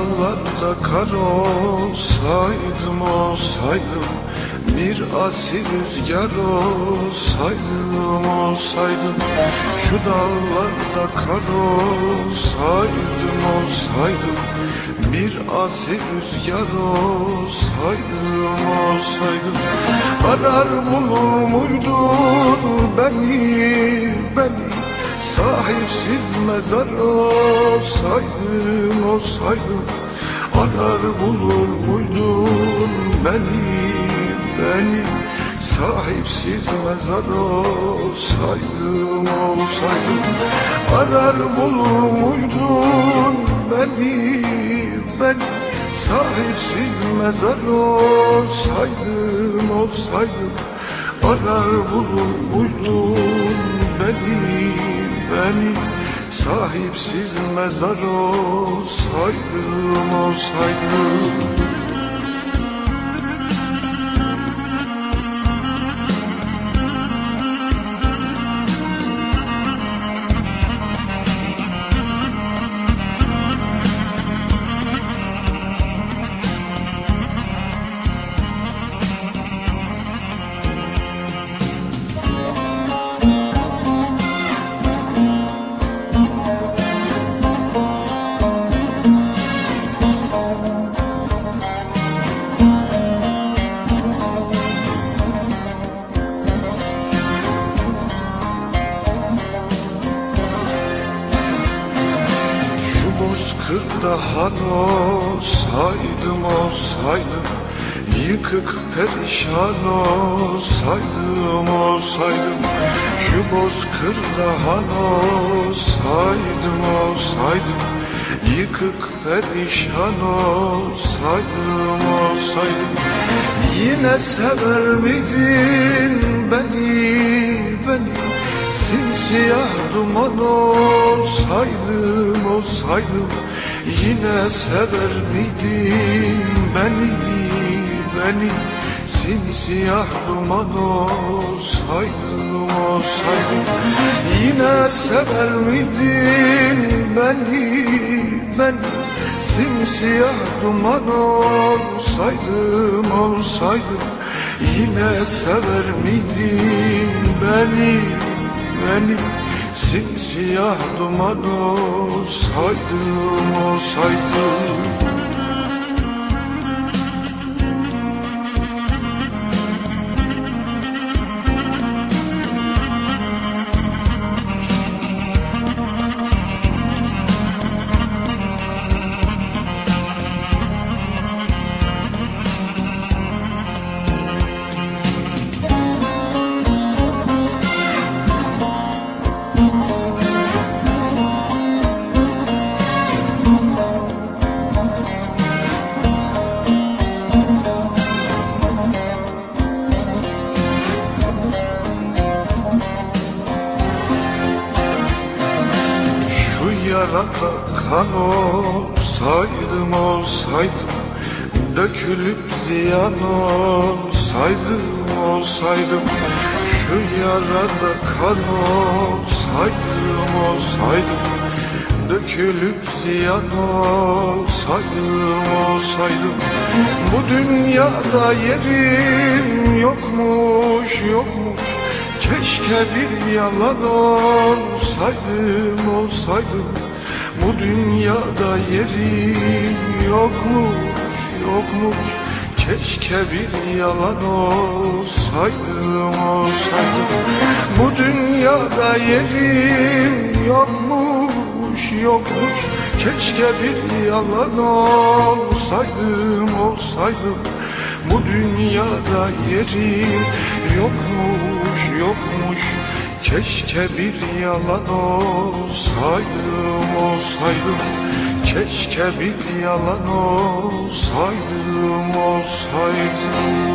dağlarda kar olsaydım olsaydım Bir asi rüzgar olsaydım olsaydım. Şu dağlarda kar olsaydım olsaydım Bir asi rüzgar olsaydım olsaydım. Arar bulur muydun beni beni? Sahipsiz mezar olsaydım olsaydım Arar bulur muydun beni beni? Sahipsiz mezar olsaydım olsaydım Arar bulur muydun beni beni? Sahipsiz mezar olsaydım olsaydım Arar bulur muydun beni beni Sahipsiz mezar olsaydım olsaydım bozkırda han olsaydım olsaydım Yıkık perişan olsaydım olsaydım Şu bozkırda han olsaydım olsaydım Yıkık perişan olsaydım olsaydım. Yine sever miydin beni beni? Simsiyah duman olsaydım olsaydım Yine sever miydin beni beni? Simsiyah duman olsaydım olsaydım. Yine sever miydin beni beni? Simsiyah duman olsaydım olsaydım. Yine sever miydin beni beni Simsiyah duman olsaydım olsaydım Yarada kan olsaydım olsaydım Dökülüp ziyan olsaydım olsaydım Şu yarada kan olsaydım olsaydım Dökülüp ziyan olsaydım olsaydım. Bu dünyada yerim yokmuş yokmuş. Keşke bir yalan olsaydım olsaydım Bu dünyada yerim yokmuş yokmuş. Keşke bir yalan olsaydım olsaydım. Bu dünyada yerim yokmuş yokmuş. Keşke bir yalan olsaydım olsaydım. Bu dünyada yerim yokmuş yokmuş Keşke bir yalan olsaydım olsaydım. Keşke bir yalan olsaydım olsaydım